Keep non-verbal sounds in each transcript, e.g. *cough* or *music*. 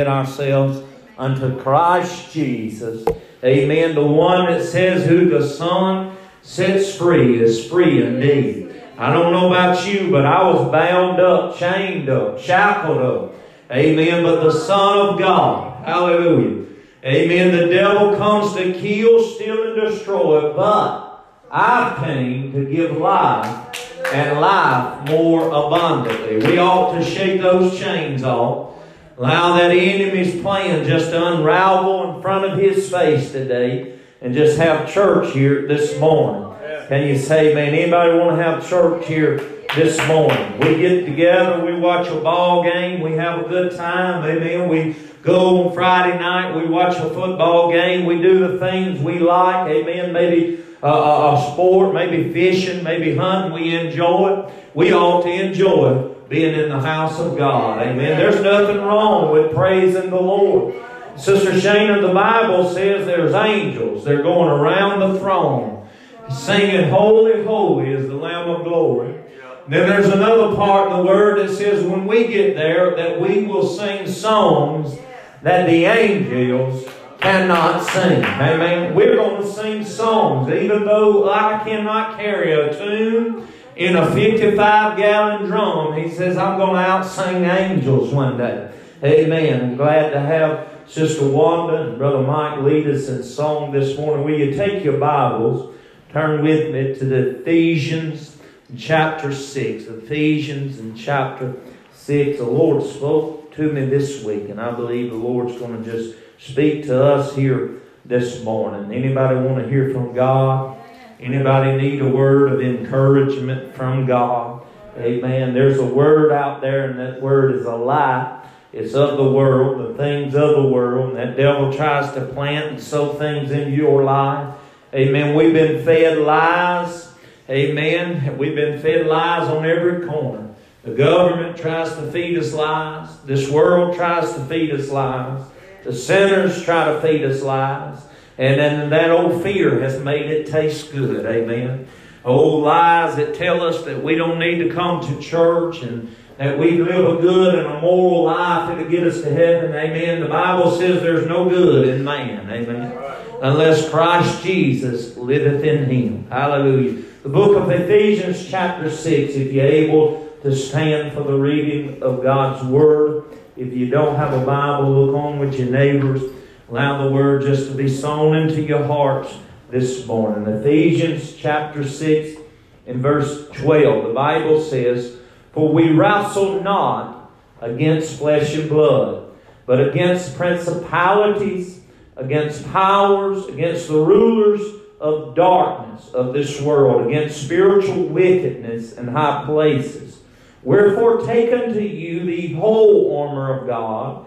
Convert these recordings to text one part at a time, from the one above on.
ourselves unto Christ Jesus. Amen. The one that says, Who the Son sets free is free indeed. I don't know about you, but I was bound up, chained up, shackled up. Amen. But the Son of God, hallelujah. Amen. The devil comes to kill, steal, and destroy, but I came to give life and life more abundantly. We ought to shake those chains off. Allow that enemy's plan just to unravel in front of his face today and just have church here this morning. Can you say, man, anybody want to have church here this morning? We get together, we watch a ball game, we have a good time, amen. We go on Friday night, we watch a football game, we do the things we like, amen. Maybe a, a sport, maybe fishing, maybe hunting, we enjoy it. We ought to enjoy being in the house of God. Amen. There's nothing wrong with praising the Lord. Sister Shana, the Bible says there's angels. They're going around the throne singing, Holy, holy is the Lamb of glory. Then there's another part in the Word that says when we get there that we will sing songs that the angels cannot sing. Amen. We're going to sing songs, even though I cannot carry a tune in a 55 gallon drum. He says, I'm going to out sing angels one day. Amen. I'm glad to have Sister Wanda and Brother Mike lead us in song this morning. Will you take your Bibles, turn with me to the Ephesians chapter 6. Ephesians and chapter 6. The Lord spoke to me this week, and I believe the Lord's going to just speak to us here this morning. Anybody want to hear from God? Anybody need a word of encouragement from God? Amen. There's a word out there, and that word is a lie. It's of the world, the things of the world. That devil tries to plant and sow things in your life. Amen. We've been fed lies. Amen. We've been fed lies on every corner. The government tries to feed us lies. This world tries to feed us lies. The sinners try to feed us lies. And then that old fear has made it taste good. Amen. Old lies that tell us that we don't need to come to church and that we live a good and a moral life that'll get us to heaven. Amen. The Bible says there's no good in man. Amen. Unless Christ Jesus liveth in him. Hallelujah. The book of Ephesians, chapter 6, if you're able to stand for the reading of God's Word. If you don't have a Bible, look on with your neighbors. Allow the word just to be sown into your hearts this morning. Ephesians chapter 6 and verse 12. The Bible says, For we wrestle not against flesh and blood, but against principalities, against powers, against the rulers of darkness of this world, against spiritual wickedness in high places. Wherefore take unto you the whole armor of God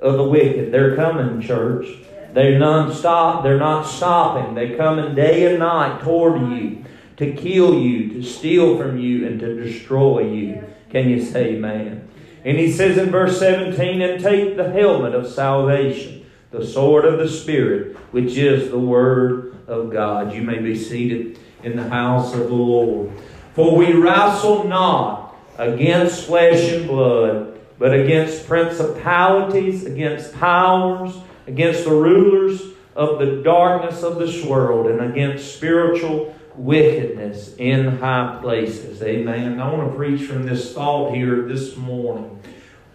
of the wicked. They're coming, church. They're non-stop. They're not stopping. They're coming day and night toward you to kill you, to steal from you, and to destroy you. Can you say amen? And he says in verse 17, and take the helmet of salvation, the sword of the Spirit, which is the word of God. You may be seated in the house of the Lord. For we wrestle not against flesh and blood, but against principalities, against powers, against the rulers of the darkness of this world, and against spiritual wickedness in high places. Amen. I want to preach from this thought here this morning.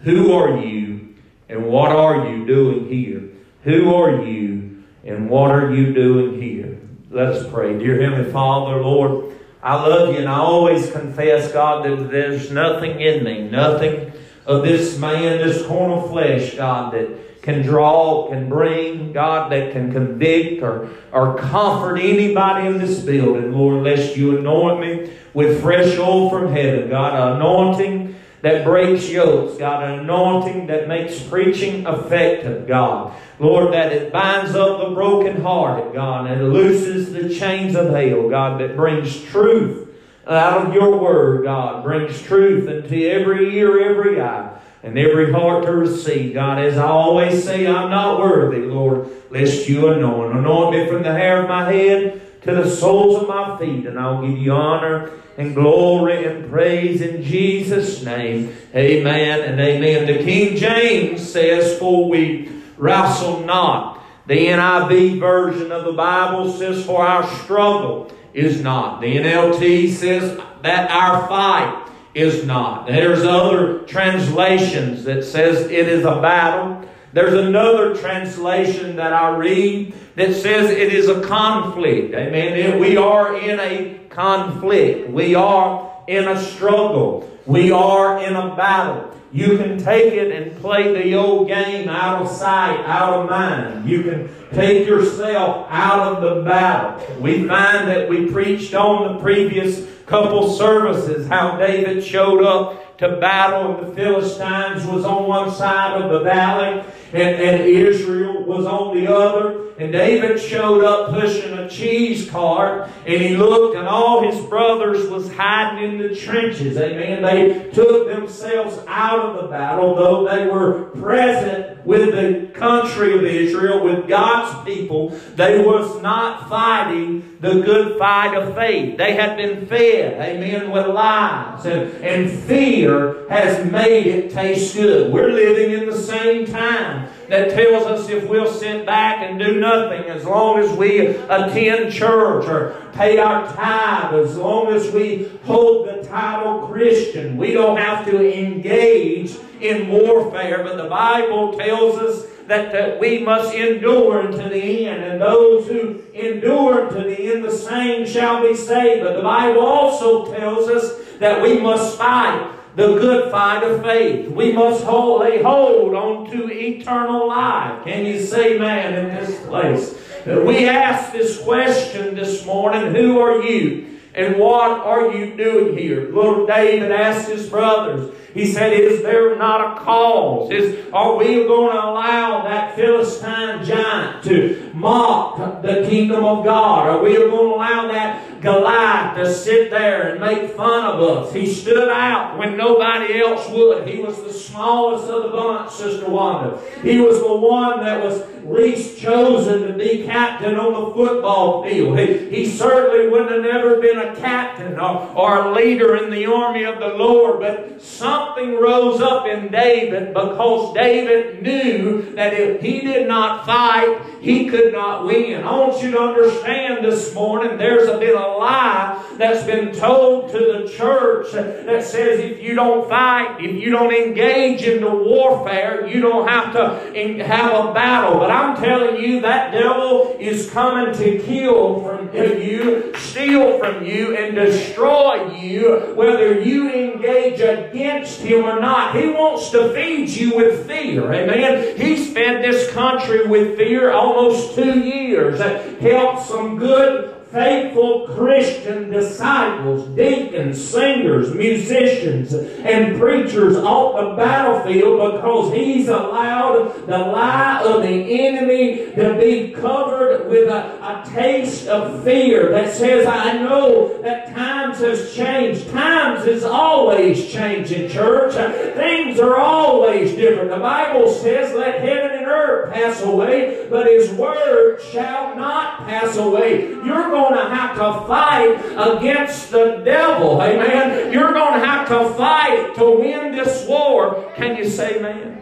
Who are you and what are you doing here? Who are you and what are you doing here? Let us pray. Dear Heavenly Father, Lord, I love you and I always confess, God, that there's nothing in me, nothing of this man, this corn of flesh, God, that can draw, can bring, God, that can convict or, or comfort anybody in this building, Lord, lest you anoint me with fresh oil from heaven, God, anointing that breaks yokes, God, an anointing that makes preaching effective, God. Lord, that it binds up the brokenhearted, God, and looses the chains of hell, God, that brings truth out of your word, God, brings truth into every ear, every eye, and every heart to receive. God, as I always say, I'm not worthy, Lord, lest you anoint. Anoint me from the hair of my head to the soles of my feet, and I'll give you honor and glory and praise in Jesus' name. Amen and amen. The King James says, For we wrestle not. The NIV version of the Bible says, For our struggle is not. The NLT says that our fight is not. There's other translations that says it is a battle. There's another translation that I read that says it is a conflict. Amen. We are in a conflict. We are in a struggle. We are in a battle. You can take it and play the old game out of sight, out of mind. You can take yourself out of the battle. We find that we preached on the previous couple services how David showed up to battle and the Philistines was on one side of the valley and, and Israel was on the other. And David showed up pushing a cheese cart, and he looked, and all his brothers was hiding in the trenches. Amen. They took themselves out of the battle, though they were present with the country of Israel, with God's people. They was not fighting the good fight of faith. They had been fed, amen, with lies. And, and fear has made it taste good. We're living in the same time that tells us if we'll sit back and do nothing as long as we attend church or pay our tithe, as long as we hold the title Christian, we don't have to engage in warfare. But the Bible tells us that, that we must endure to the end, and those who endure to the end, the same shall be saved. But the Bible also tells us that we must fight the good fight of faith. We must hold, lay hold on to eternal life. Can you say man in this place? We ask this question this morning, who are you? And what are you doing here? Little David asked his brothers, he said, Is there not a cause? Is, are we going to allow that Philistine giant to mock the kingdom of God? Are we going to allow that Goliath to sit there and make fun of us? He stood out when nobody else would. He was the smallest of the bunch, Sister Wanda. He was the one that was least chosen to be captain on the football field. He, he certainly wouldn't have never been a captain or, or a leader in the army of the Lord, but something rose up in David because David knew that if he did not fight, he could not win. I want you to understand this morning there's a bit of lie that's been told to the church that says if you don't fight, if you don't engage in the warfare, you don't have to have a battle. But I'm telling you, that devil is coming to kill from you, steal from you, and destroy you, whether you engage against him or not. He wants to feed you with fear. Amen. He's fed this country with fear almost two years. That helped some good faithful Christian disciples, deacons, singers, musicians, and preachers off the battlefield because he's allowed the lie of the enemy to be covered with a, a taste of fear that says, I know that times has changed. Times is always changing, church. Things are always different. The Bible says, let heaven and earth pass away, but his word shall not pass away. You're going to have to fight against the devil. Amen. You're going to have to fight to win this war. Can you say amen?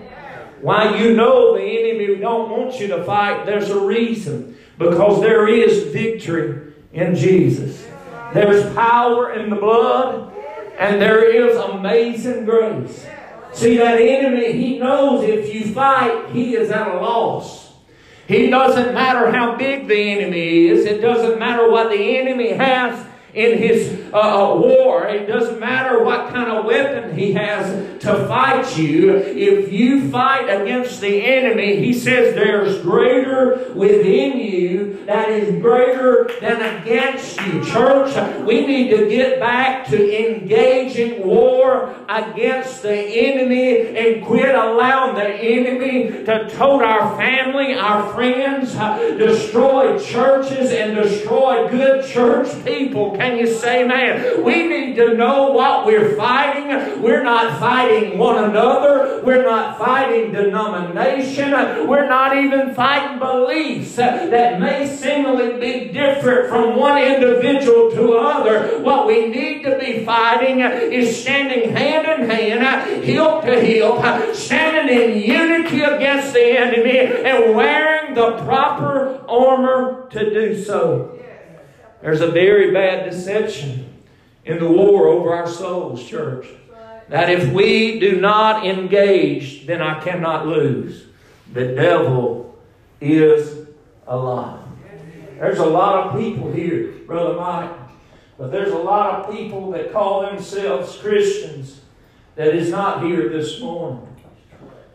Why you know the enemy don't want you to fight, there's a reason. Because there is victory in Jesus. There's power in the blood, and there is amazing grace. See, that enemy, he knows if you fight, he is at a loss. It doesn't matter how big the enemy is. It doesn't matter what the enemy has in his uh, war. It doesn't matter what kind of weapon he has to fight you. If you fight against the enemy, he says there's greater within you that is greater than against you. Church, we need to get back to engaging war against the enemy and quit allowing the enemy to tote our family, our friends, destroy churches, and destroy good church people. Can you say, man? We need to know what we're fighting. We're not fighting one another. We're not fighting denomination. We're not even fighting beliefs that may seemingly be different from one individual to another. What we need to be fighting is standing hand in hand, heel to heel, standing in unity against the enemy and wearing the proper armor to do so. There's a very bad deception in the war over our souls, church. That if we do not engage, then I cannot lose. The devil is alive. There's a lot of people here, Brother Mike, but there's a lot of people that call themselves Christians that is not here this morning.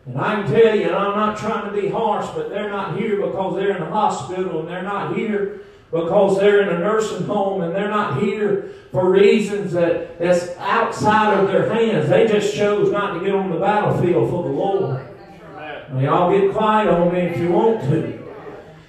And I can tell you, and I'm not trying to be harsh, but they're not here because they're in the hospital, and they're not here because they're in a nursing home, and they're not here for reasons that, that's outside of their hands. They just chose not to get on the battlefield for the Lord. Now, y'all get quiet on me if you want to.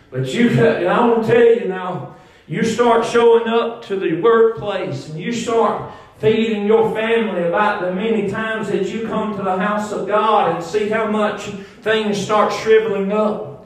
But you, *laughs* and I want to tell you now, you start showing up to the workplace and you start feeding your family about the many times that you come to the house of God and see how much things start shriveling up.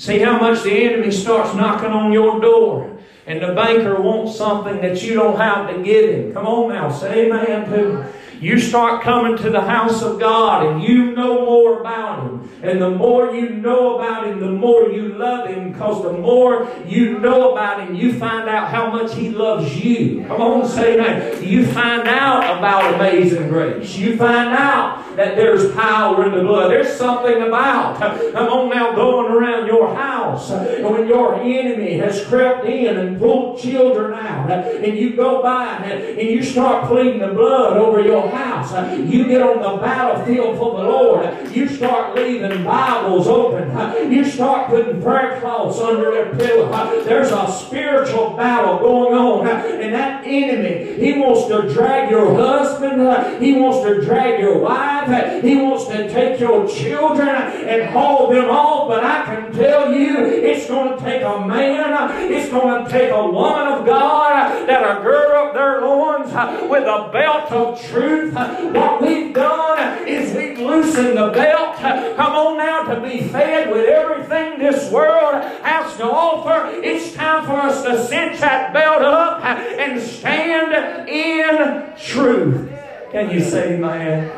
See how much the enemy starts knocking on your door. And the banker wants something that you don't have to give him. Come on now, say amen to you start coming to the house of God and you know more about Him. And the more you know about Him, the more you love Him because the more you know about Him, you find out how much He loves you. Come on, say that. You find out about amazing grace. You find out that there's power in the blood. There's something about, come on now, going around your house when your enemy has crept in and pulled children out and you go by and you start pleading the blood over your house. You get on the battlefield for the Lord. You start leaving Bibles open. You start putting prayer cloths under their pillow. There's a spiritual battle going on. And that enemy, he wants to drag your husband. He wants to drag your wife. He wants to take your children and haul them off. But I can tell you, it's going to take a man. It's going to take a woman of God that are gird up their loins with a belt of truth truth. What we've done is we've loosened the belt. Come on now to be fed with everything this world has to offer. It's time for us to cinch that belt up and stand in truth. Can you say, man?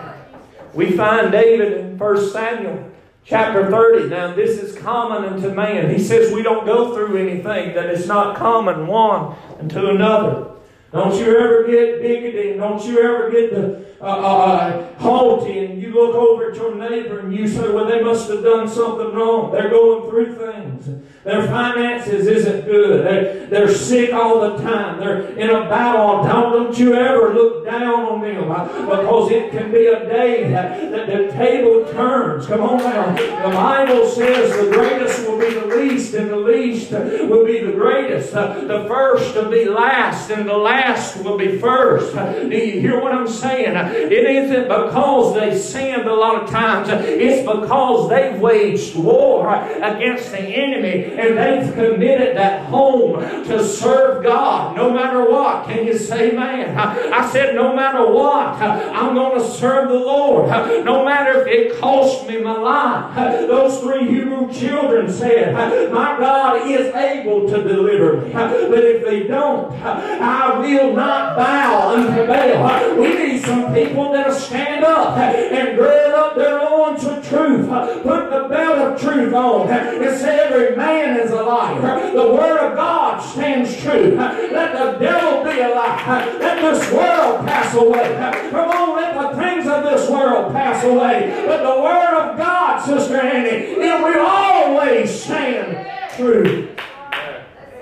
We find David in 1 Samuel chapter 30. Now, this is common unto man. He says we don't go through anything that is not common one unto another. Don't you ever get bigoted. Don't you ever get the uh, uh, uh, haughty and you look over at your neighbor and you say, well, they must have done something wrong. They're going through things. Their finances isn't good. They're, they're sick all the time. They're in a battle. Don't, don't you ever look down on them because it can be a day that, that the table turns. Come on now. The Bible says the greatest will be the least and the least will be the greatest. The first will be last and the last will be first. Do you hear what I'm saying? It isn't because they sinned a lot of times. It's because they've waged war against the enemy and they've committed that home to serve God no matter what. Can you say man? I said no matter what, I'm going to serve the Lord. No matter if it costs me my life. Those three Hebrew children said, my God is able to deliver me. But if they don't, I will not bow unto Baal. We need some people people that'll stand up and gird up their loins with truth. Put the belt of truth on and say every man is a liar. The word of God stands true. Let the devil be a liar. Let this world pass away. Come on, let the things of this world pass away. But the word of God, Sister Annie, it will always stand true.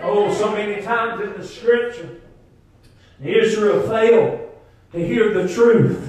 Oh, so many times in the scripture, Israel failed to hear the truth.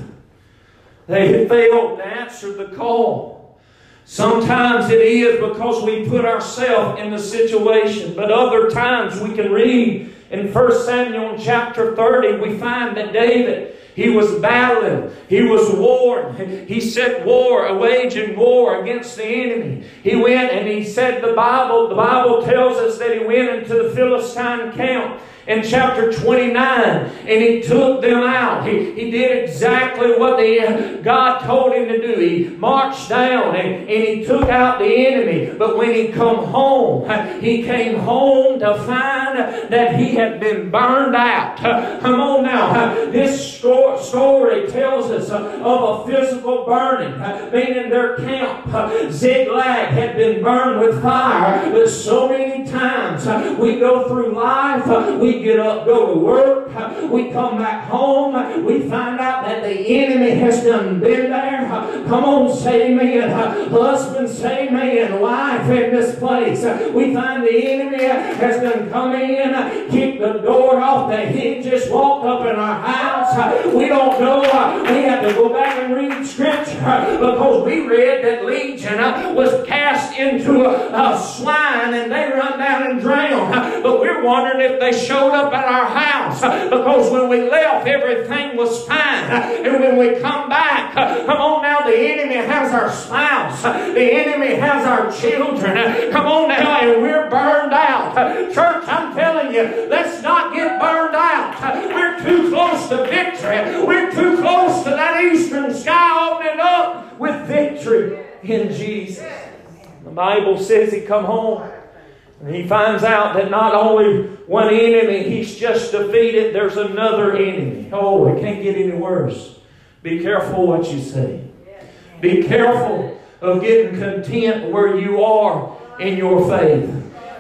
They failed to answer the call. Sometimes it is because we put ourselves in the situation, but other times we can read in 1 Samuel chapter 30, we find that David, he was battling. He was warring. He set war, a waging war against the enemy. He went and he said the Bible, the Bible tells us that he went into the Philistine camp in chapter 29 and he took them out. He, he did exactly what the, God told him to do. He marched down and, and he took out the enemy. But when he come home, he came home to find that he had been burned out. Come on now. This story tells us of a physical burning, meaning their camp, Ziklag, had been burned with fire. But so many times we go through life, we get up, go to work, we come back home, we find out that the enemy has done been there. Come on, say amen. Husband, say amen. Wife in this place. We find the enemy has done come in, kick the door off the hinges, walk up in our house. We don't know. We have to go back and read scripture because we read that Legion was cast into a, a swine and they run down and drown. But we're wondering if they showed up at our house because when we left, everything was fine. And when we come back, come on now, the enemy has our spouse, the enemy has our children. Come on now, and we're burned out. Church, I'm telling you, let's not get burned out. We're too close to victory. We're too close to that eastern sky opening up with victory in Jesus. The Bible says he come home and he finds out that not only one enemy he's just defeated, there's another enemy. Oh, it can't get any worse. Be careful what you say. Be careful of getting content where you are in your faith.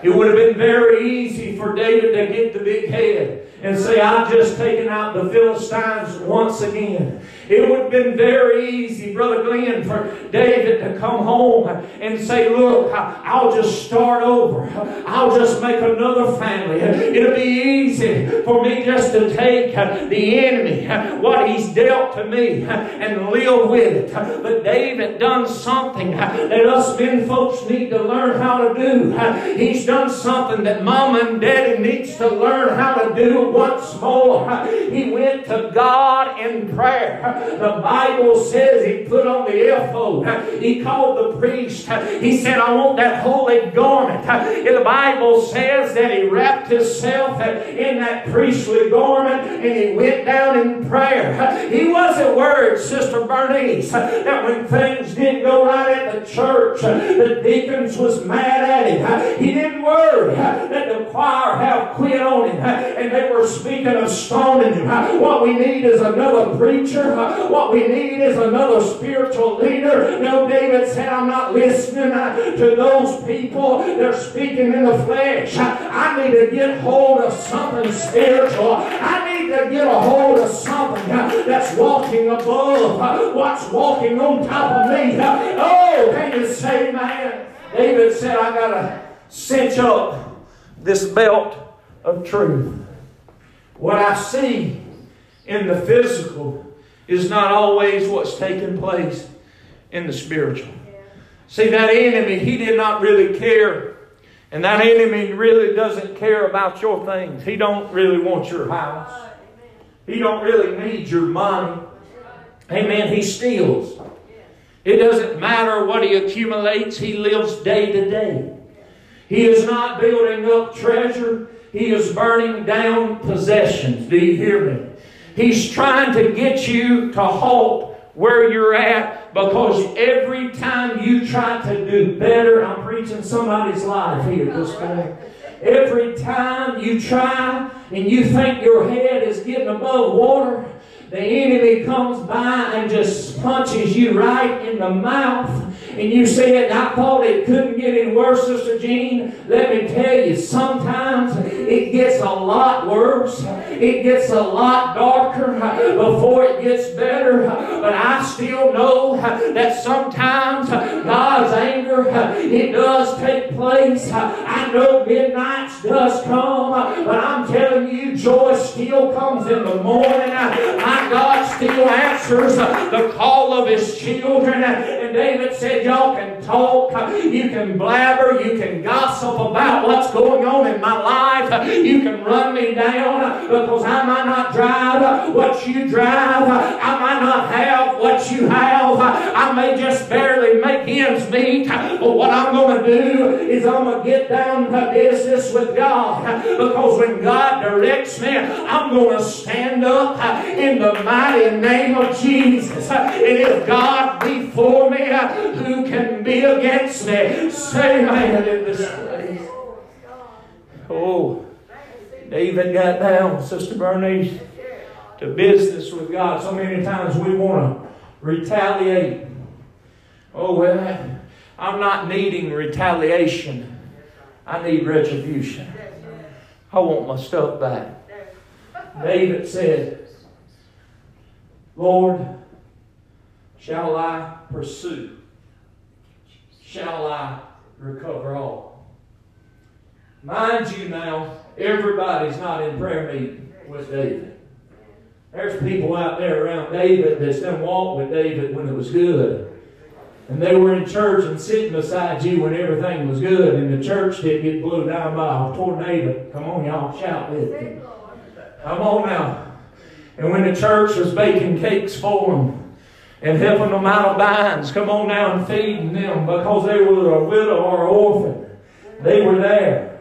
It would have been very easy for David to get the big head and say, I've just taken out the Philistines once again. It would have been very easy, Brother Glenn, for David to come home and say, Look, I'll just start over. I'll just make another family. It'll be easy for me just to take the enemy, what he's dealt to me, and live with it. But David done something that us men folks need to learn how to do. He's done something that mom and daddy needs to learn how to do once more. He went to God in prayer. The Bible says he put on the ephod. He called the priest. He said, I want that holy garment. And the Bible says that he wrapped himself in that priestly garment and he went down in prayer. He wasn't worried, Sister Bernice, that when things didn't go right at the church, the deacons was mad at him. He didn't worry that the choir have quit on him and they were speaking of stoning him. What we need is another preacher. What we need is another spiritual leader. No, David said, I'm not listening uh, to those people. They're speaking in the flesh. I need to get hold of something spiritual. I need to get a hold of something uh, that's walking above uh, what's walking on top of me. Oh, can you say, man? David said, I got to cinch up this belt of truth. What I see in the physical is not always what's taking place in the spiritual. See, that enemy, he did not really care. And that enemy really doesn't care about your things. He don't really want your house. He don't really need your money. Amen. He steals. It doesn't matter what he accumulates. He lives day to day. He is not building up treasure. He is burning down possessions. Do you hear me? He's trying to get you to halt where you're at because every time you try to do better, I'm preaching somebody's life here this morning. Every time you try and you think your head is getting above water, the enemy comes by and just punches you right in the mouth and you said, I thought it couldn't get any worse, Sister Jean. Let me tell you, sometimes it gets a lot worse. It gets a lot darker before it gets better. But I still know that sometimes God's anger, it does take place. I know midnight does come, but I'm telling you, joy still comes in the morning. My God still answers the call of his children. And David said, y'all can talk, you can blabber, you can gossip about what's going on in my life, you can run me down because I might not drive what you drive, I might not have what you have, I may just barely make ends meet, but what I'm going to do is I'm going to get down to business with God because when God directs me, I'm going to stand up in the mighty name of Jesus. And if God be for me, who can be against me? Say amen in this place. Oh, David got down, Sister Bernice, to business with God. So many times we want to retaliate. Oh, well, I'm not needing retaliation. I need retribution. I want my stuff back. David said, Lord, shall I pursue? Shall I recover all? Mind you now, everybody's not in prayer meeting with David. There's people out there around David that's done walk with David when it was good. And they were in church and sitting beside you when everything was good, and the church didn't get blew down by a tornado. Come on, y'all, shout with me. Come on now. And when the church was baking cakes for them and helping them out of binds, come on now and feeding them because they were a widow or an orphan. They were there.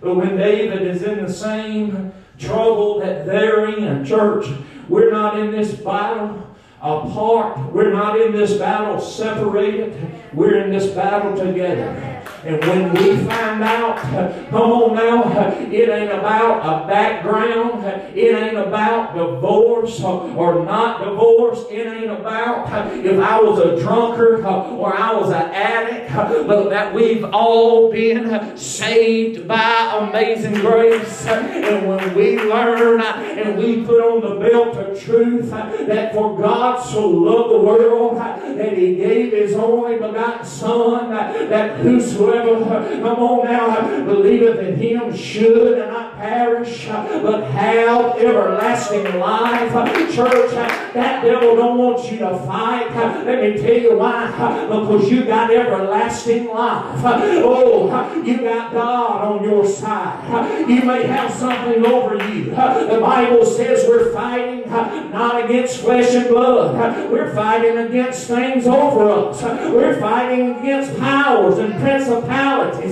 But when David is in the same trouble that they're in, church, we're not in this battle apart. We're not in this battle separated. We're in this battle together. And when we find out, *laughs* come on now, *laughs* it ain't about a background. It ain't about divorce uh, or not divorce. It ain't about uh, if I was a drunkard uh, or I was an addict, but that we've all been saved by amazing grace. And when we learn and we put on the belt of truth that for God so loved the world that he gave his only begotten Son, that whosoever, come on now, believeth in him should not perish, but have everlasting life. Church, that devil don't want you to fight. Let me tell you why. Because you got everlasting life. Oh, you got God on your side. You may have something over you. The Bible says we're fighting not against flesh and blood. We're fighting against things over us. We're fighting against powers and principalities.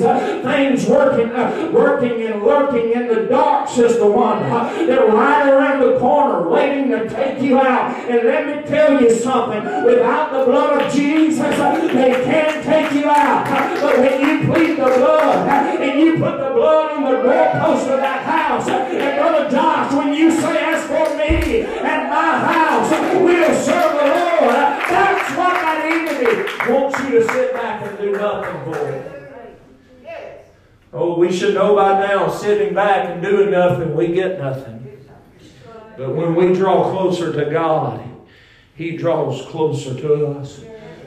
Uh, things working, uh, working and lurking in the dark, Sister Wanda. Uh, they're right around the corner waiting to take you out. And let me tell you something. Without the blood of Jesus, they can't take you out. But when you plead the blood and you put the blood on the doorpost of that house, and Brother Josh, when you say, as for me and my house, we'll serve the Lord. Enemy wants you to sit back and do nothing for. Oh, we should know by now, sitting back and doing nothing, we get nothing. But when we draw closer to God, He draws closer to us.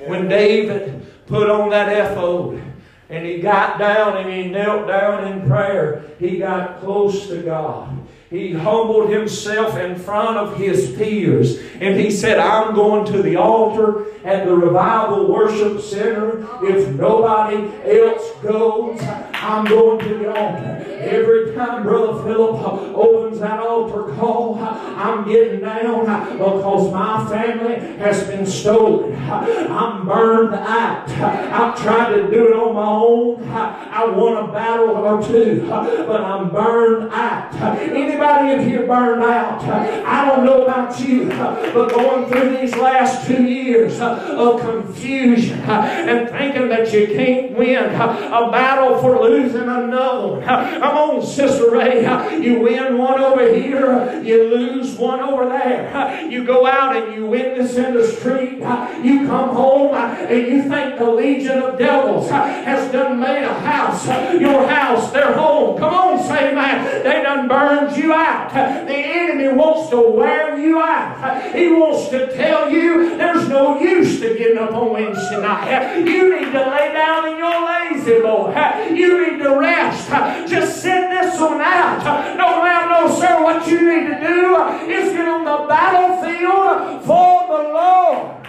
When David put on that ephod and he got down and he knelt down in prayer, he got close to God. He humbled himself in front of his peers and he said, I'm going to the altar at the Revival Worship Center. If nobody else goes, I'm going to the altar. Every time Brother Philip opens that altar call, I'm getting down because my family has been stolen. I'm burned out. I've tried to do it on my own. I won a battle or two, but I'm burned out. Anybody in here burned out? I don't know about you, but going through these last two years of confusion and thinking that you can't win a battle for losing another one. Come on, Sister Ray. You win one over here, you lose one over there. You go out and you witness in the street. You come home and you think the legion of devils has done made a house, your house, their home. Come on, say man. They done burned you out. The enemy wants to wear you out. He wants to tell you there's no use to getting up on Wednesday night. You need to lay down in your La-Z-Boy. You need to rest. Uh, Just sit this one out. No, ma'am, no, sir. What you need to do is get on the battlefield for the Lord.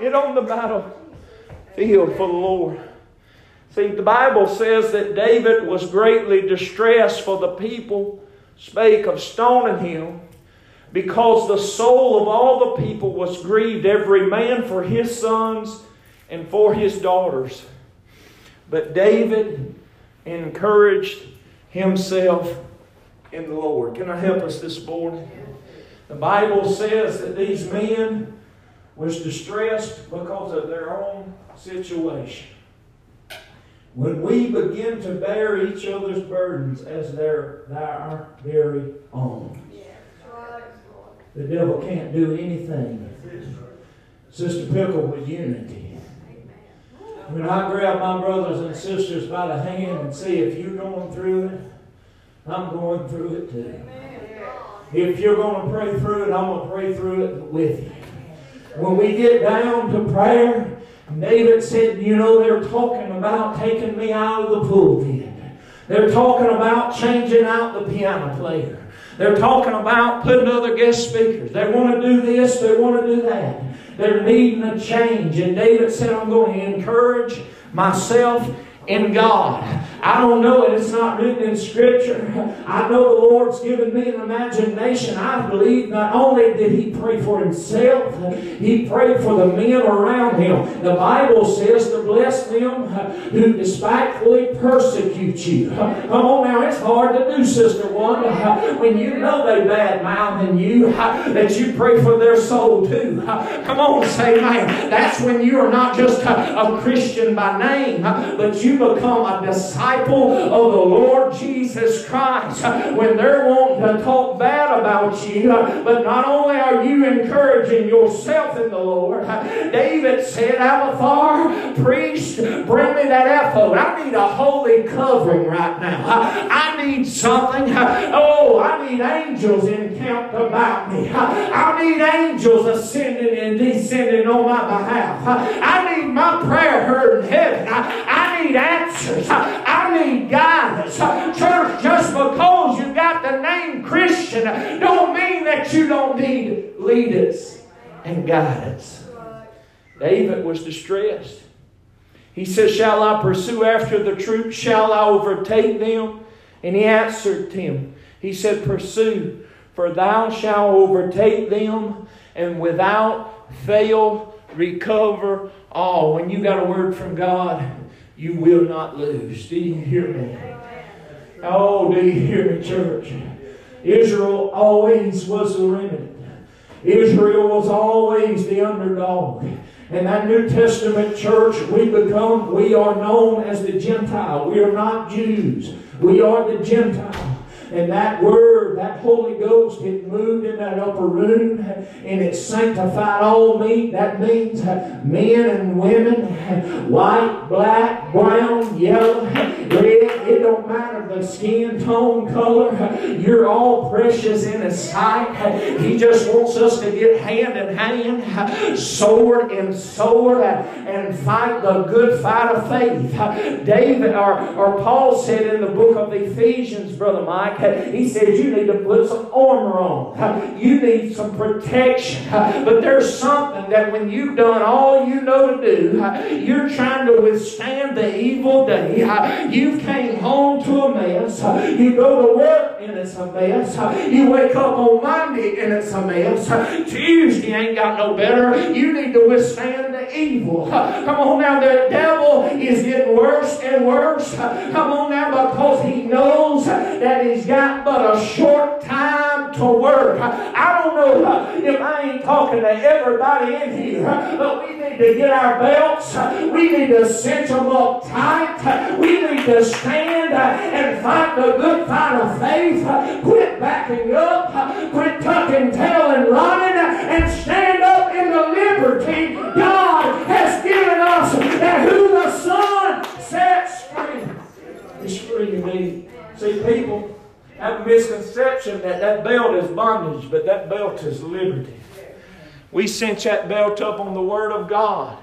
Get on the battlefield for the Lord. See, the Bible says that David was greatly distressed for the people spake of stoning him because the soul of all the people was grieved, every man for his sons and for his daughters. But David encouraged himself in the Lord. Can I help us this morning? The Bible says that these men was distressed because of their own situation. When we begin to bear each other's burdens as their, our very own, the devil can't do anything. Sister Pickle with unity. When I grab my brothers and sisters by the hand and say, if you're going through it, I'm going through it too. If you're going to pray through it, I'm going to pray through it with you. When we get down to prayer, David said, You know, they're talking about taking me out of the pulpit. They're talking about changing out the piano player. They're talking about putting other guest speakers. They want to do this, they want to do that. They're needing a change. And David said, I'm going to encourage myself in God. I don't know it. It's not written in Scripture. *laughs* I know the Lord's given me an imagination. I believe not only did He pray for Himself, He prayed for the men around Him. The Bible says to bless them *laughs* who despitefully persecute you. *laughs* Come on now, it's hard to do, Sister One, when you know they bad mouthing you, that you pray for their soul too. Come on, say man. That's when you are not just a Christian by name, but you become a disciple of the Lord Jesus Christ. When they're wanting to talk bad about you, but not only are you encouraging yourself in the Lord, David said, Abiathar, priest, bring me that ephod. I need a holy covering right now. I need something. Oh, I need angels encamped about me. I need angels ascending and descending on my behalf. I need my prayer heard in heaven. I need answers. I need guidance. Church, just because you got the name Christian don't mean that you don't need leaders and guidance. David was distressed. He says, Shall I pursue after the troops? Shall I overtake them? And he answered him, He said, Pursue, for thou shalt overtake them, and without fail recover all. When you got a word from God, you will not lose. Do you hear me? Oh, do you hear me, church? Israel always was the remnant. Israel was always the underdog. In that New Testament church, we become, we are known as the Gentile. We are not Jews. We are the Gentile. And that word, that Holy Ghost, it moved in that upper room and it sanctified all meat. That means men and women, white, black, brown, yellow, red. It don't matter the skin tone, color. You're all precious in His sight. He just wants us to get hand in hand, sword in sword, and fight the good fight of faith. David or, or Paul said in the book of Ephesians, Brother Mike, he said, you need to put some armor on. You need some protection. But there's something that when you've done all you know to do, you're trying to withstand the evil day. You home to a mess. You go to work and it's a mess. You wake up on Monday and it's a mess. Tuesday ain't got no better. You need to withstand the evil. Come on now, the devil is getting worse and worse. Come on now, because he knows that he's got but a short time to work. I don't know uh, if I ain't talking to everybody in here, uh, but we need to get our belts. Uh, we need to cinch them up tight. We need to stand and fight the good fight of faith. Quit backing up. Quit tucking tail and running and stand up in the liberty God has given us and who the Son sets free is free to indeed. See, people, a misconception that that belt is bondage, but that belt is liberty. We cinch that belt up on the Word of God.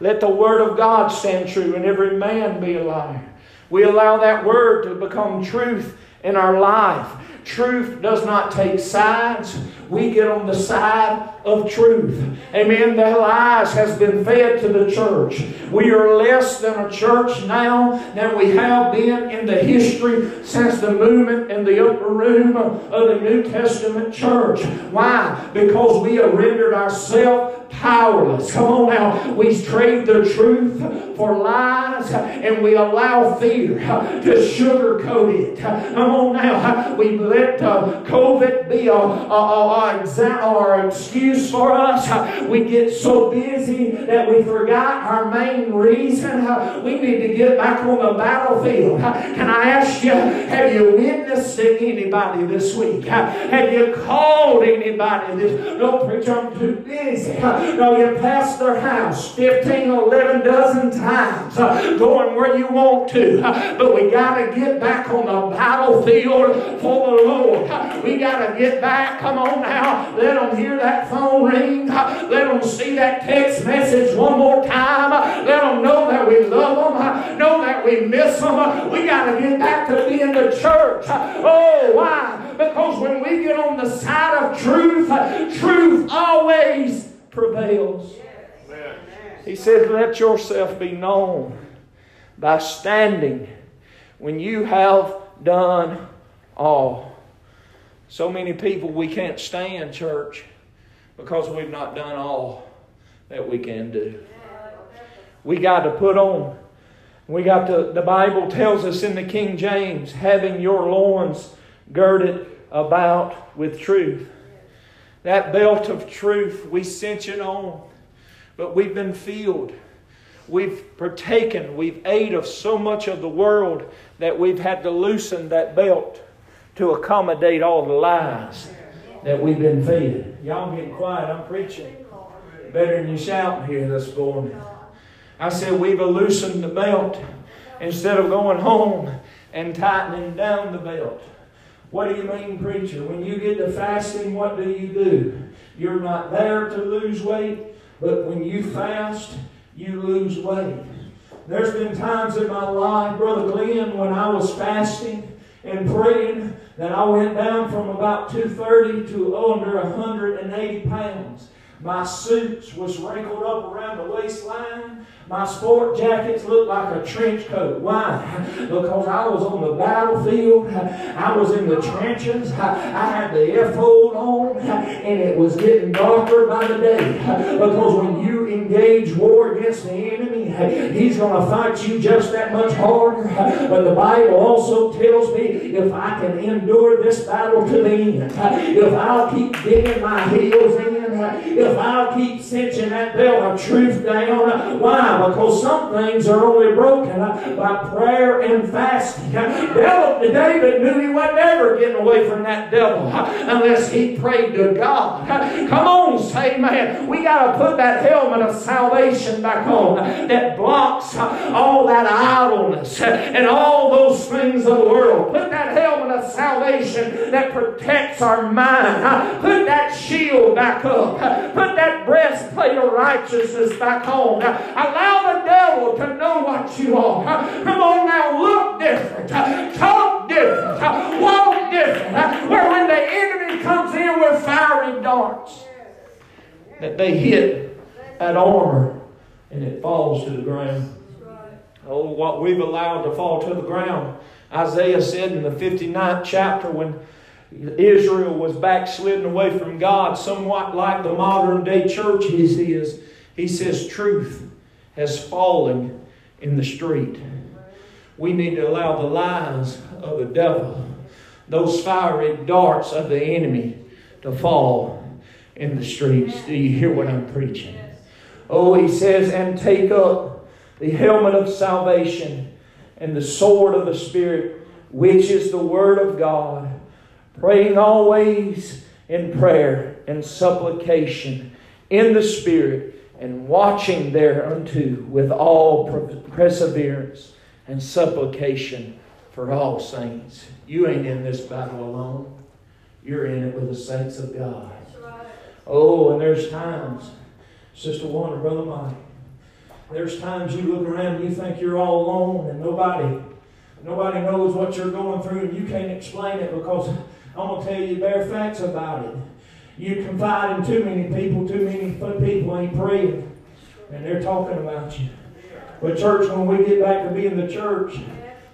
Let the Word of God stand true and every man be a liar. We allow that Word to become truth in our life. Truth does not take sides. We get on the side of truth. Amen. The lies has been fed to the church. We are less than a church now than we have been in the history since the movement in the upper room of the New Testament church. Why? Because we have rendered ourselves powerless. Come on now. We trade the truth for lies and we allow fear to sugarcoat it. Come on now. We let COVID be a, a, a, or excuse for us. We get so busy that we forgot our main reason. We need to get back on the battlefield. Can I ask you, have you witnessed anybody this week? Have you called anybody this? Don't preach, I'm too busy. No, you passed their house 15, 11 dozen times going where you want to. But we got to get back on the battlefield for the Lord. We got to get back. Come on now. Let them hear that phone ring. Let them see that text message one more time. Let them know that we love them. Know that we miss them. We got to get back to being the church. Oh, why? Because when we get on the side of truth, truth always prevails. He says, Let yourself be known by standing when you have done all. So many people we can't stand church because we've not done all that we can do. We got to put on. We got to, the Bible tells us in the King James, having your loins girded about with truth. That belt of truth, we cinch it on, but we've been filled. We've partaken, we've ate of so much of the world that we've had to loosen that belt to accommodate all the lies that we've been fed. Y'all getting quiet, I'm preaching. Better than you shouting here this morning. I said we've loosened the belt instead of going home and tightening down the belt. What do you mean, preacher? When you get to fasting, what do you do? You're not there to lose weight, but when you fast, you lose weight. There's been times in my life, Brother Glenn, when I was fasting and praying, that I went down from about 230 to under 180 pounds. My suits was wrinkled up around the waistline. My sport jackets looked like a trench coat. Why? *laughs* Because I was on the battlefield. I was in the trenches. I had the ephod on, and it was getting darker by the day. *laughs* Because when you engage war against the enemy, he's going to fight you just that much harder. *laughs* But the Bible also tells me if I can endure this battle to the end, *laughs* if I'll keep digging my heels in, if I'll keep cinching that belt of truth down. Why? Because some things are only broken by prayer and fasting. David knew he wasn't ever getting away from that devil unless he prayed to God. Come on, say man. We got to put that helmet of salvation back on that blocks all that idleness and all those things of the world. Put that helmet of salvation that protects our mind. Put that shield back up. Put that breastplate of righteousness back on. Allow the devil to know what you are. Come on now, look different. Talk different. Walk different. Where when the enemy comes in with fiery darts, that they hit that armor and it falls to the ground. Oh, what we've allowed to fall to the ground. Isaiah said in the 59th chapter when Israel was backslidden away from God, somewhat like the modern day church is. He says, Truth has fallen in the street. We need to allow the lies of the devil, those fiery darts of the enemy, to fall in the streets. Do you hear what I'm preaching? Oh, he says, and take up the helmet of salvation and the sword of the Spirit, which is the Word of God praying always in prayer and supplication in the Spirit, and watching thereunto with all perseverance and supplication for all saints. You ain't in this battle alone. You're in it with the saints of God. Oh, and there's times, Sister Warner, Brother Mike, there's times you look around and you think you're all alone and nobody Nobody knows what you're going through, and you can't explain it because I'm going to tell you bare facts about it. You confide in too many people, too many people ain't praying, and they're talking about you. But, church, when we get back to being the church,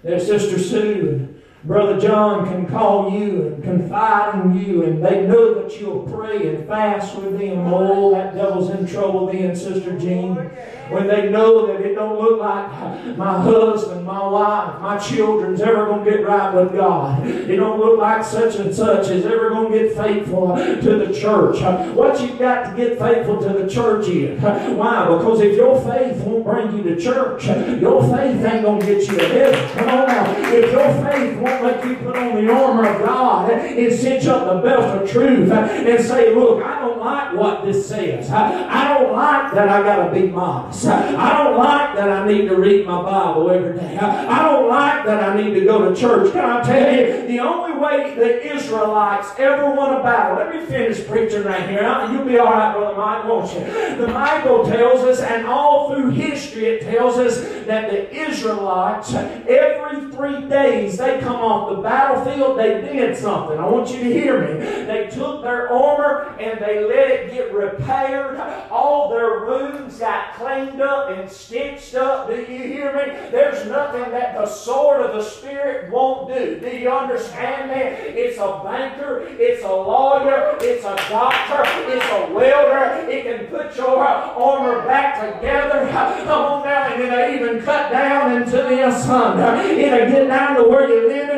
that Sister Sue and Brother John can call you and confide in you, and they know that you'll pray and fast with them. Oh, that devil's in trouble then, Sister Jean. When they know that it don't look like my husband, my wife, my children's ever going to get right with God. It don't look like such and such is ever going to get faithful to the church. What you've got to get faithful to the church is. Why? Because if your faith won't bring you to church, your faith ain't going to get you to heaven. Come on now. If your faith won't let you put on the armor of God and cinch up the belt of truth and say, look, I don't like what this says. I don't like that I got to be modest. I don't like that I need to read my Bible every day. I don't like that I need to go to church. Can I tell you, the only way the Israelites ever won a battle, let me finish preaching right here. Uh, you'll be all right, Brother Mike, won't you? The Bible tells us, and all through history it tells us, that the Israelites, every three days, they come off the battlefield, they did something. I want you to hear me. They took their armor and they let it get repaired. All their wounds got cleaned up and stitched up. Do you hear me? There's nothing that the sword of the Spirit won't do. Do you understand me? It's a banker, it's a lawyer, it's a doctor, it's a welder. It can put your armor back together. Come on now, and it'll even cut down into the sun. It'll get down to where you're living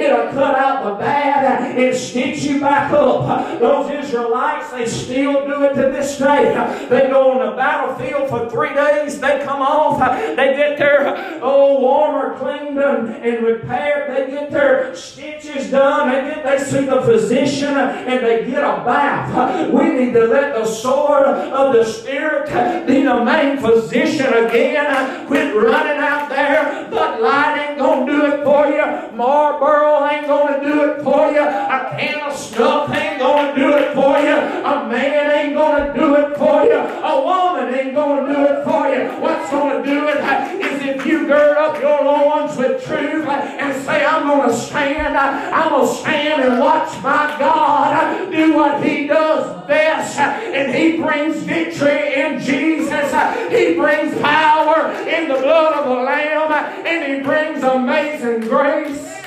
It'll cut out the bad and stitch you back up. Those Israelites, they still do it to this day. They go on the battlefield for three days. They come off. They get their old warmer cleaned and, repaired. They get their stitches done. They get they see the physician and they get a bath. We need to let the sword of the Spirit be the main physician again. Quit running out there. Bud Light ain't gonna do it for you. Marlboro ain't going to do it for you. A can of snuff ain't going to do it for you. A man ain't going to do it for you. A woman ain't going to do it for you. What's going to do it is if you gird up your loins with truth and say, I'm going to stand. I'm going to stand and watch my God do what he does best. And he brings victory in Jesus. He brings power in the blood of the Lamb. And he brings amazing grace.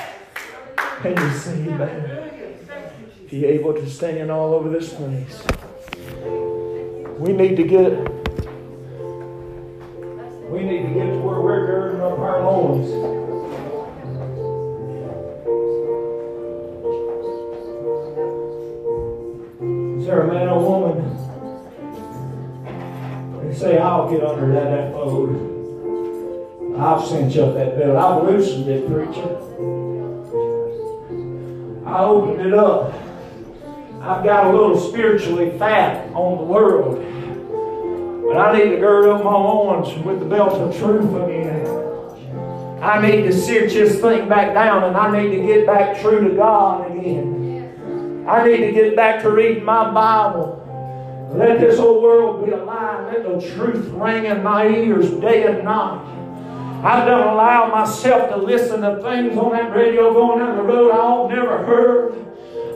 Can you see, man? Be able to stand all over this place, we need to get we need to get to where we're girding up our loins. Is there a man or woman? They say, I'll get under that, that load. I'll cinch up that belt. I've loosened it, preacher. I opened it up. I've got a little spiritually fat on the world. But I need to gird up my loins with the belt of truth again. I need to cinch this thing back down and I need to get back true to God again. I need to get back to reading my Bible. Let this whole world be alive. Let the truth ring in my ears day and night. I don't allow myself to listen to things on that radio going down the road I never heard.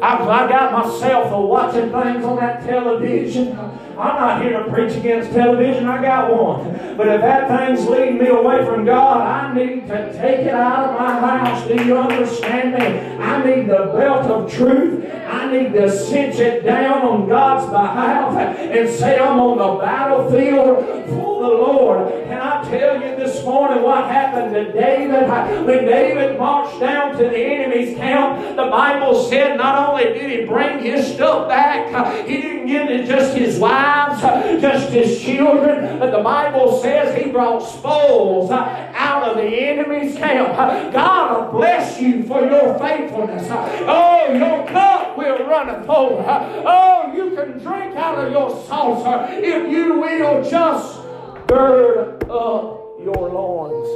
I've, I got myself a watching things on that television. I'm not here to preach against television. I got one. But if that thing's leading me away from God, I need to take it out of my house. Do you understand me? I need the belt of truth. I need to cinch it down on God's behalf and say I'm on the battlefield for the Lord. Can I tell you this morning what happened to David? When David marched down to the enemy's camp, the Bible said not only did he bring his stuff back, he didn't give it just his wives, just as children, but the Bible says he brought spoils out of the enemy's camp. God will bless you for your faithfulness. Oh, your cup will runneth over. Oh, you can drink out of your saucer if you will just gird up your loins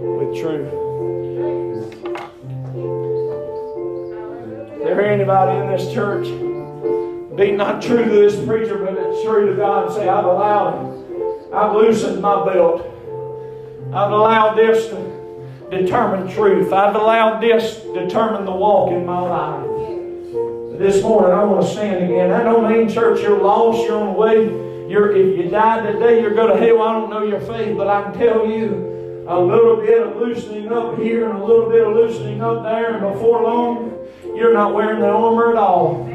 with truth. Is there anybody in this church be not true to this preacher, but it's true to God and say, I've allowed him. I've loosened my belt. I've allowed this to determine truth. I've allowed this to determine the walk in my life. This morning I want to stand again. I don't mean, church, you're lost, you're on the way. You're, if you die today, you're going to hell. I don't know your faith, but I can tell you a little bit of loosening up here and a little bit of loosening up there, and before long, you're not wearing the armor at all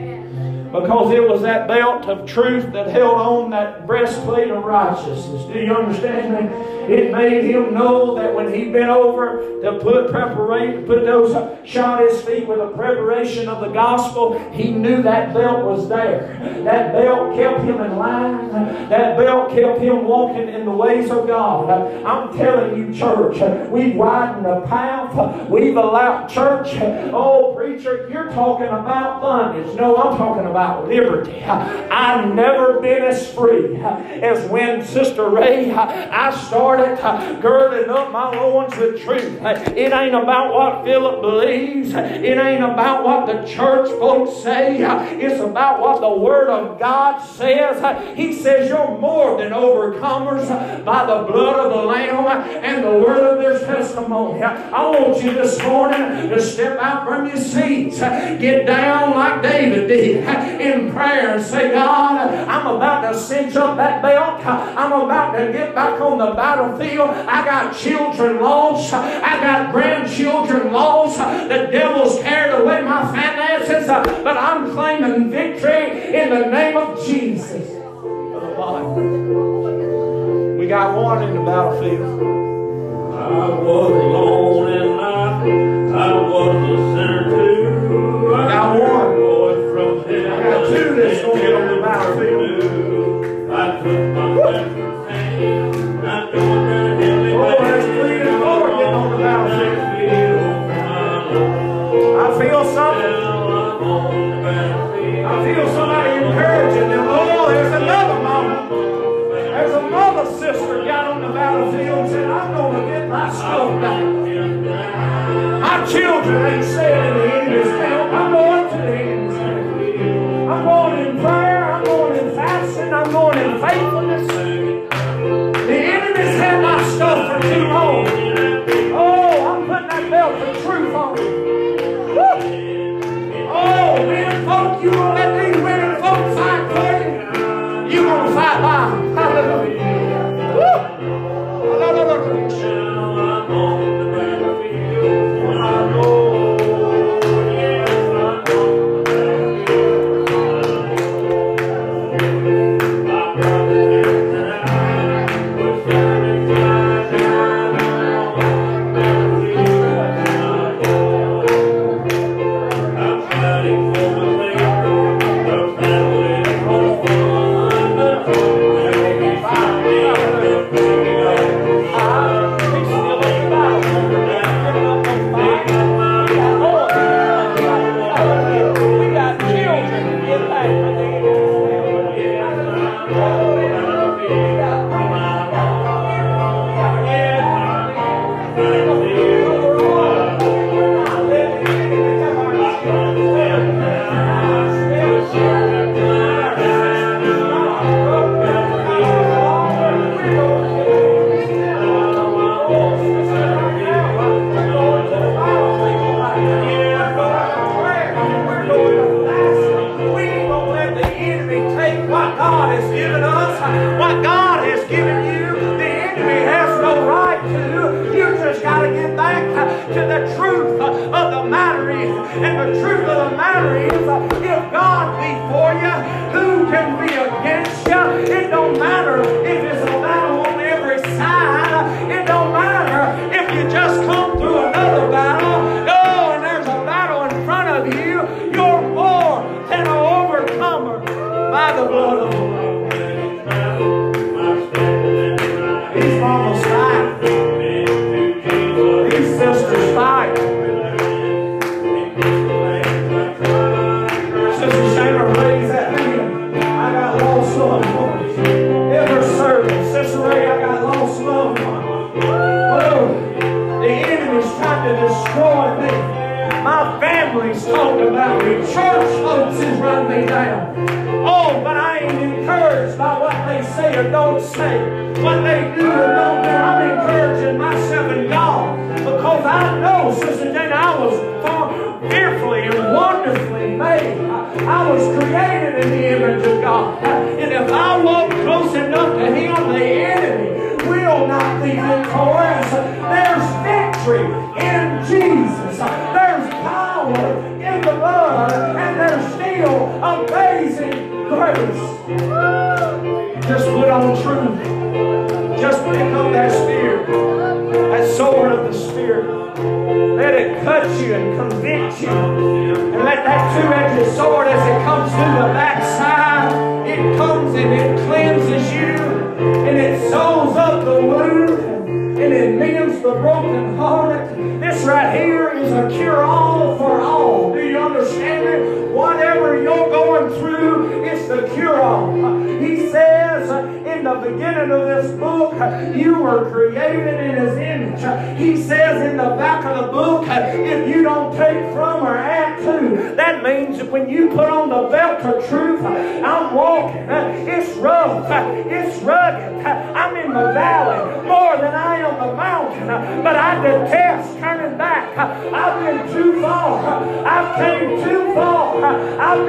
because it was that belt of truth that held on that breastplate of righteousness. Do you understand me? It made him know that when he bent over to put preparation, put those shod his feet with the preparation of the gospel, he knew that belt was there. That belt kept him in line. That belt kept him walking in the ways of God. I'm telling you, church, we've widened the path. We've allowed church. Oh, preacher, you're talking about bondage. No, I'm talking about about liberty. I've never been as free as when Sister Ray, I started girding up my loins with truth. It ain't about what Philip believes. It ain't about what the church folks say. It's about what the Word of God says. He says you're more than overcomers by the blood of the Lamb and the word of their testimony. I want you this morning to step out from your seats, get down like David did, in prayer and say, God, I'm about to cinch up that belt. I'm about to get back on the battlefield. I got children lost. I got grandchildren lost. The devil's carried away my finances, but I'm claiming victory in the name of Jesus. We got one in the battlefield. I was alone and I, I was a sinner too. I got one from I that's going to get on the battlefield. I took my master's hand. I know that heavenly Oh, that's three and four getting on the battlefield. I feel something. I feel somebody encouraging them. Oh, there's another mama. There's another sister got on the battlefield and said, I'm going to get my stuff back. My children ain't staying in the enemy's camp. I'm going say what they do or don't do. I'm encouraging myself in God because I know, Sister Jane, I was fearfully and wonderfully made. I, I was created in the image of God. And if I walk close enough to Him, the enemy will not be victorious. There's victory in Jesus. There's power in the blood, and there's still amazing grace. On truth. Just pick up that spear, that sword of the Spirit. Let it cut you and convict you. And let that two-edged sword, as it comes through the backside, it comes and it cleanses you, and it sews up the wound, and it mends the broken heart. This right here is a cure-all beginning of this book, you were created in His image. He says in the back of the book, if you don't take from or add to, that means that when you put on the belt of truth, I'm walking. It's rough. It's rugged. I'm in the valley more than I am the mountain. But I detest turning back. I've been too far. I've came too far. I've